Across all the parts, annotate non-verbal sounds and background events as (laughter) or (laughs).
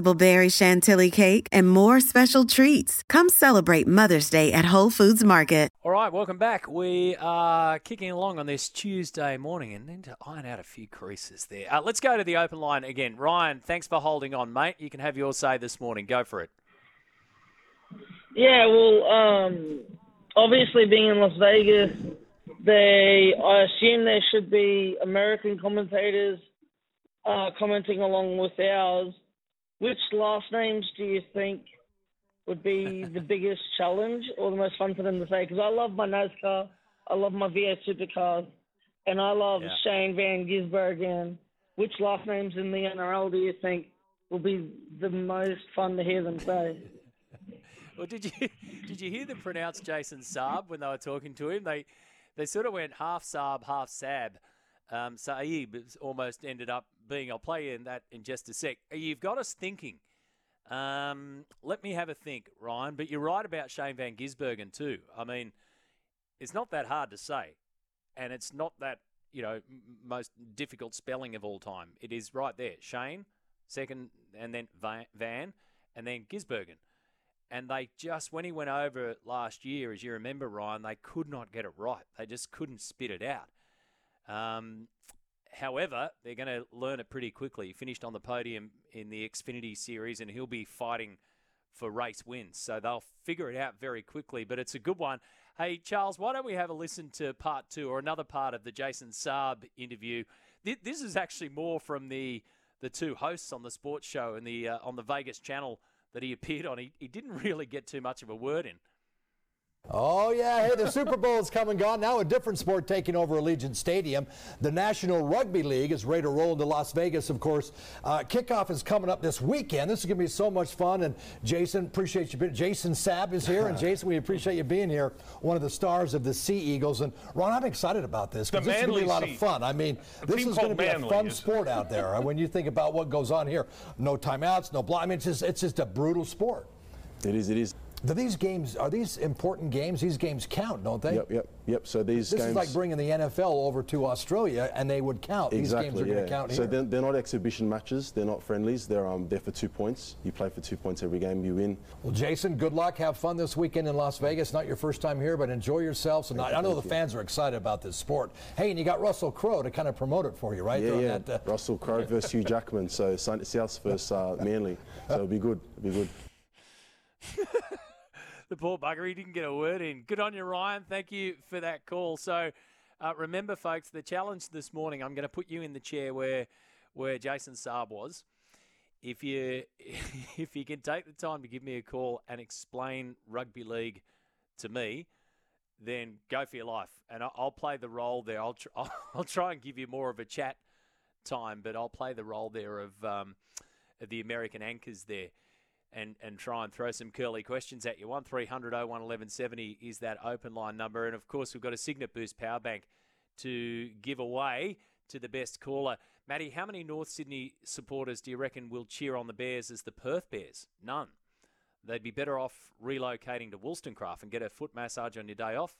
berry chantilly cake, and more special treats. Come celebrate Mother's Day at Whole Foods Market. All right, welcome back. We are kicking along on this Tuesday morning and need to iron out a few creases there. Uh, let's go to the open line again. Ryan, thanks for holding on, mate. You can have your say this morning. Go for it. Yeah, well, um, obviously being in Las Vegas, they I assume there should be American commentators uh, commenting along with ours. Which last names do you think would be the (laughs) biggest challenge or the most fun for them to say? Because I love my NASCAR, I love my V8 supercars, and I love Yeah. Shane Van Gisbergen. Which last names in the NRL do you think will be the most fun to hear them say? (laughs) Well, did you did you hear them pronounce Jason Saab when they were talking to him? They they sort of went half Saab, half Sab. Um, Saeed almost ended up being. I'll play in that in just a sec. You've got us thinking. Um, let me have a think, Ryan. But you're right about Shane Van Gisbergen too. I mean, it's not that hard to say, and it's not that you know most difficult spelling of all time. It is right there. Shane, second, and then Van, and then Gisbergen and they just when he went over last year, as you remember, Ryan, they could not get it right. They just couldn't spit it out. Um, however, they're going to learn it pretty quickly. He finished on the podium in the Xfinity Series, and he'll be fighting for race wins. So they'll figure it out very quickly. But it's a good one. Hey, Charles, why don't we have a listen to part two or another part of the Jason Saab interview? This is actually more from the the two hosts on the sports show and the uh, on the Vegas channel that he appeared on. He, he didn't (laughs) really get too much of a word in. Oh, yeah. Hey, the Super Bowl is come and gone. Now a different sport taking over Allegiant Stadium. The National Rugby League is ready to roll into Las Vegas, of course. Uh, kickoff is coming up this weekend. This is going to be so much fun. And Jason, appreciate you. being Jason Sab is here. And (laughs) Jason, we appreciate you being here, one of the stars of the Sea Eagles. And Ron, I'm excited about this because The this is going to be a Manly lot of fun. I mean, A this is going to called be a fun is- sport out there. when you think about what goes on here, no timeouts, no block. I mean, it's just, it's just a brutal sport. It is. It is. Do these games are these important games? These games count, don't they? Yep. Yep. Yep. So these This games. is like bringing the NFL over to Australia, and they would count. exactly. These games are yeah. going to count so they're, they're not exhibition matches. They're not friendlies. They're um they're for two points. You play for two points every game. You win. well, Jason, good luck. Have fun this weekend in Las Vegas. Not your first time here, but enjoy yourselves. And I, I know the fans are excited about this sport. Hey, and you got Russell Crowe to kind of promote it for you, right? Yeah. Yeah. that, uh, Russell Crowe (laughs) versus Hugh Jackman. So South versus uh, Manly. So it'll be good. It'll be good. (laughs) The poor bugger, he didn't get a word in. Good on you, Ryan. Thank you for that call. So uh, remember, folks, the challenge this morning, I'm going to put you in the chair where where Jason Saab was. If you (laughs) if you can take the time to give me a call and explain rugby league to me, then go for your life, and I'll, play the role there. I'll tr- (laughs) I'll try and give you more of a chat time, but I'll play the role there of um, of the American anchors there and, and try and throw some curly questions at you. 1300 01 1170 is that open line number. And of course, we've got a Cygnett Boost power bank to give away to the best caller. Matty, how many North Sydney supporters do you reckon will cheer on the Bears as the Perth Bears? None. They'd be better off relocating to Wollstonecraft and get a foot massage on your day off.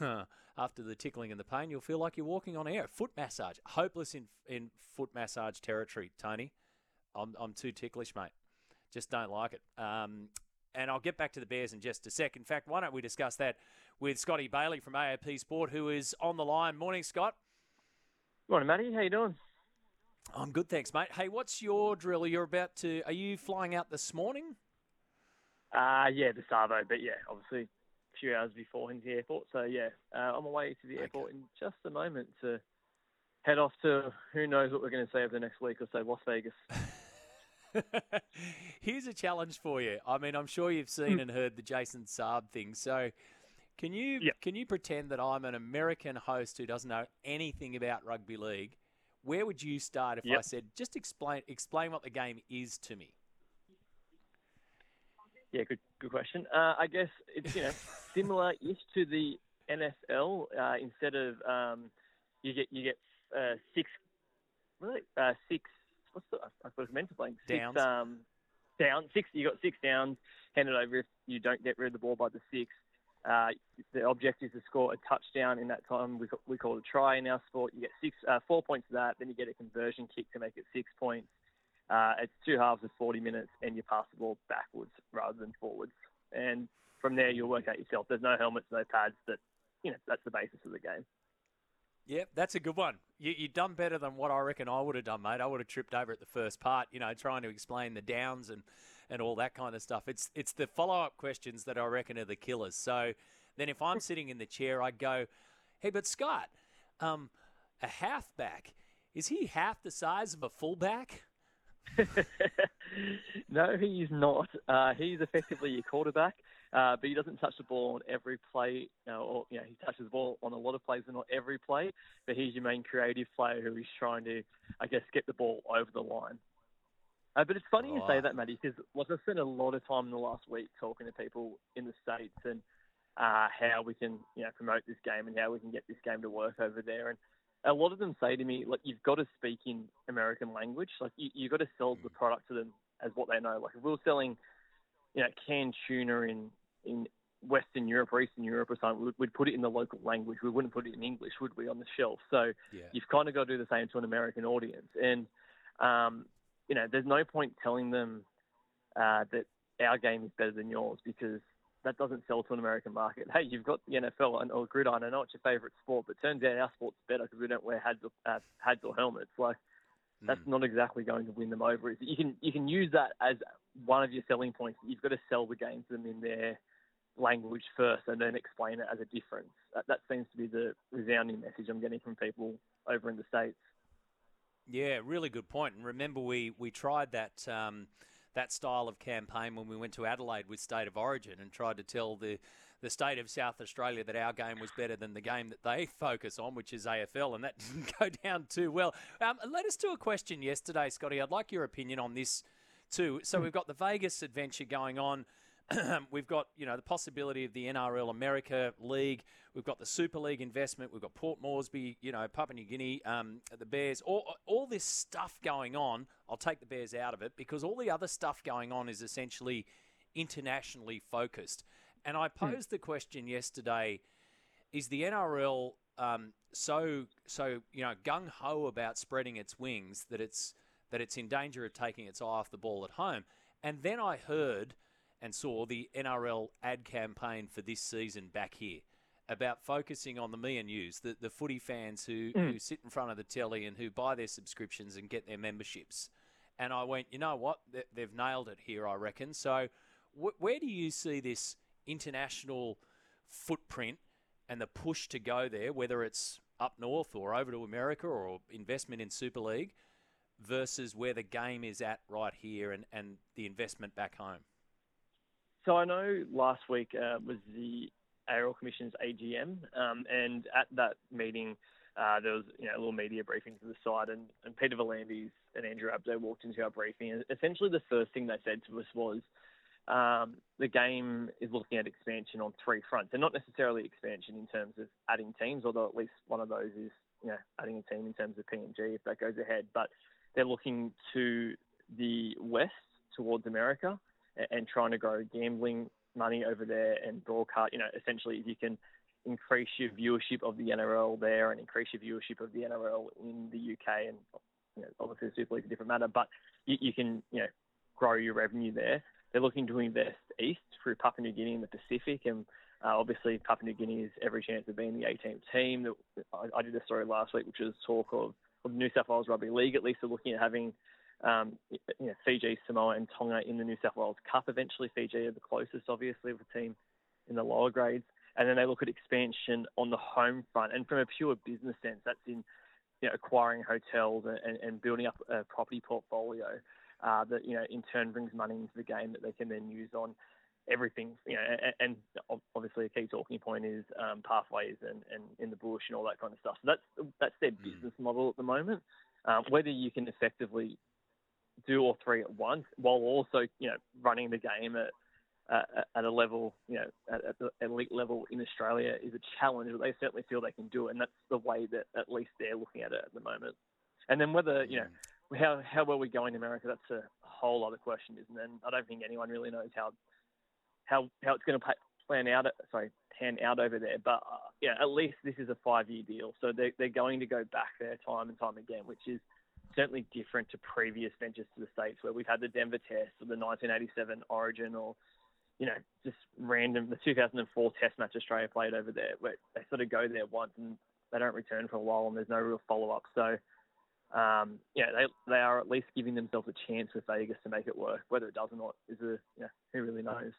(laughs) After the tickling and the pain, you'll feel like you're walking on air. Foot massage. Hopeless in, in foot massage territory, Tony. I'm, I'm too ticklish, mate. Just don't like it. Um, and I'll get back to the Bears in just a sec. In fact, why don't we discuss that with Scotty Bailey from AAP Sport, who is on the line. Morning, Scott. Morning, Matty. How you doing? I'm good, thanks, mate. Hey, what's your drill? You're about to. Are you flying out this morning? Uh, yeah, the Savo, but yeah, obviously a few hours before into the airport. So yeah, uh, on my way to the airport in just a moment to head off to who knows what we're going to say over the next week or so, Las Vegas. (laughs) (laughs) Here's a challenge for you. I mean, I'm sure you've seen and heard the Jason Saab thing. So, can you Yep. can you pretend that I'm an American host who doesn't know anything about rugby league? Where would you start if I said just explain explain what the game is to me? Yeah, good good question. Uh, I guess it's you know (laughs) similar-ish to the NFL. Uh, instead of um, you get you get uh, six, really uh, six. What's the I suppose meant to play six Downs. um, down six. You got six downs. Hand it over if you don't get rid of the ball by the six. Uh, the objective is to score a touchdown in that time. We, we call it a try in our sport. You get six, uh, four points for that. Then you get a conversion kick to make it six points. Uh, it's two halves of 40 minutes, and you pass the ball backwards rather than forwards. And from there, you'll work out yourself. There's no helmets, no pads. That you know, that's the basis of the game. Yep, that's a good one. You, you've done better than what I reckon I would have done, mate. I would have tripped over at the first part, you know, trying to explain the downs and, and all that kind of stuff. It's it's the follow up questions that I reckon are the killers. So then if I'm sitting in the chair, I go, hey, but Scott, um, a halfback, is he half the size of a fullback? (laughs) (laughs) no, he is not. Uh, he's effectively your quarterback, uh, but he doesn't touch the ball on every play. You know, or you know, he touches the ball on a lot of plays, but not every play. But he's your main creative player who is trying to, I guess, get the ball over the line. Uh, but it's funny you say that, Matty, because like, I've spent a lot of time in the last week talking to people in the states and uh, how we can, you know, promote this game and how we can get this game to work over there. And a lot of them say to me, like, you've got to speak in American language. Like, you, you've got to sell the product to them as what they know. Like, if we were selling, you know, canned tuna in in Western Europe or Eastern Europe or something, we'd, we'd put it in the local language. We wouldn't put it in English, would we, on the shelf? So Yeah. you've kind of got to do the same to an American audience. And, um, you know, there's no point telling them uh, that our game is better than yours because that doesn't sell to an American market. Hey, you've got the NFL and or gridiron. I know it's your favorite sport, but turns out our sport's better because we don't wear hats or, uh, hats or helmets. Like that's Hmm. not exactly going to win them over. You can you can use that as one of your selling points. You've got to sell the game to them in their language first, and then explain it as a difference. That, that seems to be the resounding message I'm getting from people over in the states. Yeah, really good point. And remember, we we tried that um, that style of campaign when we went to Adelaide with State of Origin and tried to tell the the state of South Australia that our game was better than the game that they focus on, which is AFL, and that (laughs) didn't go down too well. Um, led us to a question yesterday, Scotty. I'd like your opinion on this too. So we've got the Vegas adventure going on. (clears throat) we've got you know the possibility of the NRL America League. We've got the Super League investment. We've got Port Moresby, you know Papua New Guinea, um, the Bears. All all this stuff going on. I'll take the Bears out of it because all the other stuff going on is essentially internationally focused. And I posed the question yesterday: Is the NRL um, so so you know gung ho about spreading its wings that it's that it's in danger of taking its eye off the ball at home? And then I heard and saw the NRL ad campaign for this season back here about focusing on the me and yous, the, the footy fans who, hmm. who sit in front of the telly and who buy their subscriptions and get their memberships. And I went, you know what? They- They've nailed it here, I reckon. So, wh- where do you see this international footprint and the push to go there, whether it's up north or over to America or investment in Super League, versus where the game is at right here and, and the investment back home? So I know last week uh, was the ARL Commission's AGM, um, and at that meeting, uh, there was you know a little media briefing to the side, and, and Peter V'landys and Andrew Abdo walked into our briefing, and essentially the first thing they said to us was. Um, the game is looking at expansion on three fronts, and not necessarily expansion in terms of adding teams, although at least one of those is, you know, adding a team in terms of PNG if that goes ahead. But they're looking to the west towards America and, trying to grow gambling money over there and broadcast. You know, essentially, if you can increase your viewership of the NRL there and increase your viewership of the NRL in the UK, and you know, obviously Super League's a different matter, but you, you can, you know, grow your revenue there. They're looking to invest east through Papua New Guinea and the Pacific, and uh, obviously Papua New Guinea has every chance of being the 18th team. I, I did a story last week, which was talk of, New South Wales Rugby League. At least they're looking at having um, you know, Fiji, Samoa, and Tonga in the New South Wales Cup eventually. Fiji are the closest, obviously, of a team in the lower grades. And then they look at expansion on the home front. And from a pure business sense, that's in you know, acquiring hotels and, and building up a property portfolio uh, that you know in turn brings money into the game that they can then use on everything. You know, and, and obviously a key talking point is um, pathways and, and in the bush and all that kind of stuff. So that's that's their mm. business model at the moment. Um, whether you can effectively do all three at once while also you know running the game at uh, at a level, you know, at, at, the elite level in Australia is a challenge, but they certainly feel they can do it, and that's the way that at least they're looking at it at the moment. And then whether you know mm. how how well we go in America, that's a whole other question, isn't it? And I don't think anyone really knows how how how it's going to plan out. Sorry, pan out over there. But uh, yeah, at least this is a five year deal, so they they're going to go back there time and time again, which is certainly different to previous ventures to the states where we've had the Denver Test or the 1987 Origin or you know just random the 2004 Test match Australia played over there where they sort of go there once and they don't return for a while and there's no real follow up. So um, yeah, they they are at least giving themselves a chance with Vegas to make it work. Whether it does or not is a yeah, who really knows.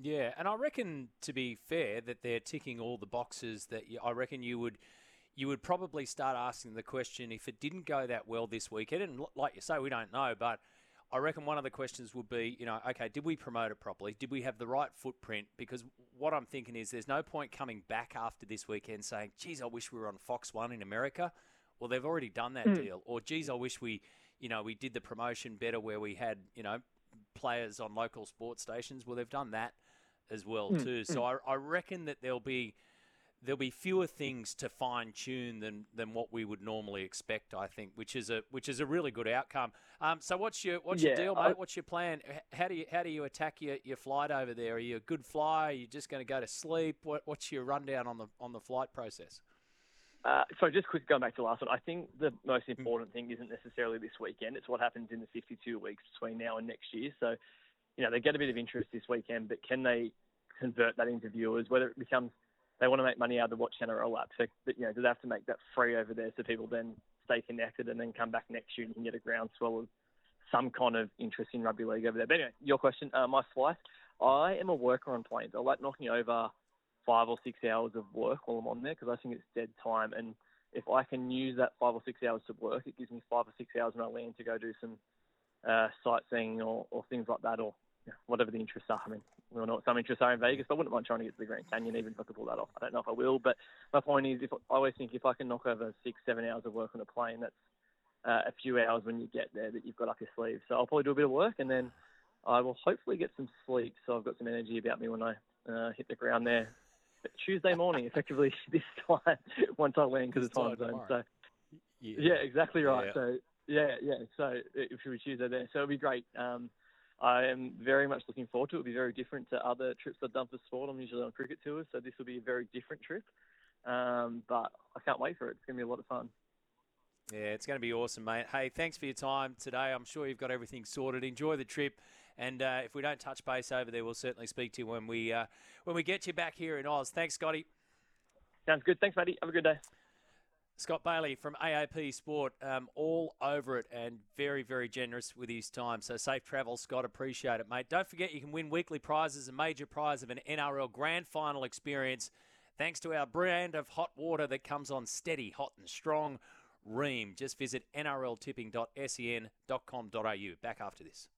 Yeah, and I reckon to be fair that they're ticking all the boxes that you, I reckon you would you would probably start asking the question if it didn't go that well this weekend. And like you say, we don't know, but I reckon one of the questions would be, you know, okay, did we promote it properly? Did we have the right footprint? Because what I'm thinking is there's no point coming back after this weekend saying, geez, I wish we were on Fox One in America. Well, they've already done that mm. deal. Or, geez, I wish we, you know, we did the promotion better where we had, you know, players on local sports stations. Well, they've done that as well mm. too. So mm. I, I reckon that there'll be there'll be fewer things to fine tune than than what we would normally expect. I think, which is a which is a really good outcome. Um, so what's your what's yeah, your deal, mate? I, what's your plan? How do you how do you attack your, your flight over there? Are you a good flyer? Are you just going to go to sleep? What, what's your rundown on the on the flight process? Uh, so just quick going back to last one, I think the most mm. important thing isn't necessarily this weekend. It's what happens in the 52 weeks between now and next year. So, you know, they get a bit of interest this weekend, but can they convert that into viewers? Whether it becomes they want to make money out of the Watch NRL app, so but, you know, do they have to make that free over there so people then stay connected and then come back next year and can get a groundswell of some kind of interest in rugby league over there. But anyway, your question, uh, my flight. I am a worker on planes. I like knocking over five or six hours of work while I'm on there because I think it's dead time. And if I can use that five or six hours to work, it gives me five or six hours when I land to go do some uh, sightseeing or, or things like that, or whatever the interests are. I mean, we all know what some interests are in Vegas, but I wouldn't mind trying to get to the Grand Canyon even if I could pull that off. I don't know if I will, but my point is, if I always think if I can knock over six, seven hours of work on a plane, that's uh, a few hours when you get there that you've got up your sleeve. So I'll probably do a bit of work and then I will hopefully get some sleep, so I've got some energy about me when I uh, hit the ground there Tuesday morning, effectively (laughs) this time (laughs) once I land because the time zone. So yeah. yeah. exactly right. Yeah. So yeah, yeah. So if we Tuesday there, so it'll be great. Um, I am very much looking forward to it. It'll be very different to other trips I've done for sport. I'm usually on cricket tours, so this will be a very different trip. Um, but I can't wait for it. It's going to be a lot of fun. Yeah, it's going to be awesome, mate. Hey, thanks for your time today. I'm sure you've got everything sorted. Enjoy the trip. And uh, if we don't touch base over there, we'll certainly speak to you when we uh, when we get you back here in Oz. Thanks, Scotty. Sounds good. Thanks, matey. Have a good day. Scott Bailey from AAP Sport, um, all over it and very, very generous with his time. So safe travel, Scott. Appreciate it, mate. Don't forget you can win weekly prizes, a major prize of an NRL Grand Final experience, thanks to our brand of hot water that comes on steady, hot and strong. Rheem. Just visit nrltipping.sen.com.au. Back after this.